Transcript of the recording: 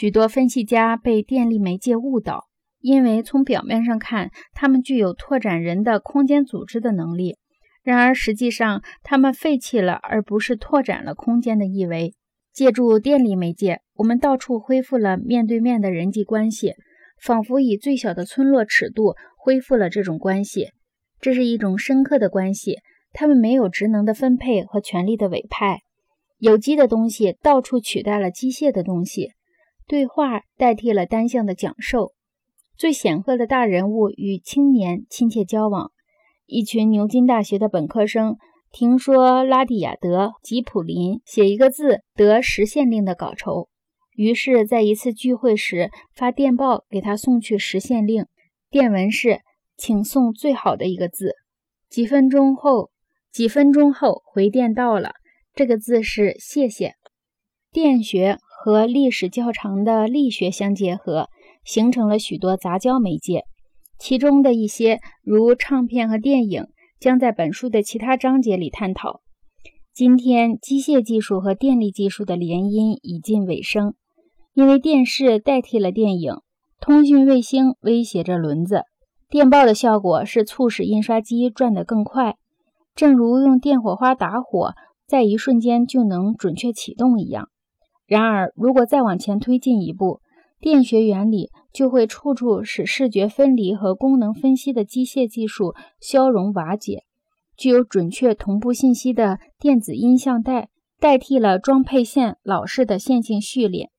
许多分析家被电力媒介误导，因为从表面上看，他们具有拓展人的空间组织的能力。然而，实际上，他们废弃了而不是拓展了空间的意味。借助电力媒介，我们到处恢复了面对面的人际关系，仿佛以最小的村落尺度恢复了这种关系。这是一种深刻的关系，他们没有职能的分配和权力的委派。有机的东西到处取代了机械的东西，对话代替了单向的讲授。最显赫的大人物与青年亲切交往。一群牛津大学的本科生听说拉蒂亚德·吉普林写一个字得实现令的稿酬，于是，在一次聚会时发电报给他送去实现令。电文是：“请送最好的一个字。”几分钟后，几分钟后回电到了。这个字是“谢谢”。电学和历史较长的力学相结合，形成了许多杂交媒介，其中的一些，如唱片和电影，将在本书的其他章节里探讨。今天，机械技术和电力技术的联姻已近尾声，因为电视代替了电影，通讯卫星威胁着轮子，电报的效果是促使印刷机转得更快，正如用电火花打火。在一瞬间就能准确启动一样。然而，如果再往前推进一步，电学原理就会处处使视觉分离和功能分析的机械技术消融瓦解。具有准确同步信息的电子音像带代替了装配线老式的线性序列。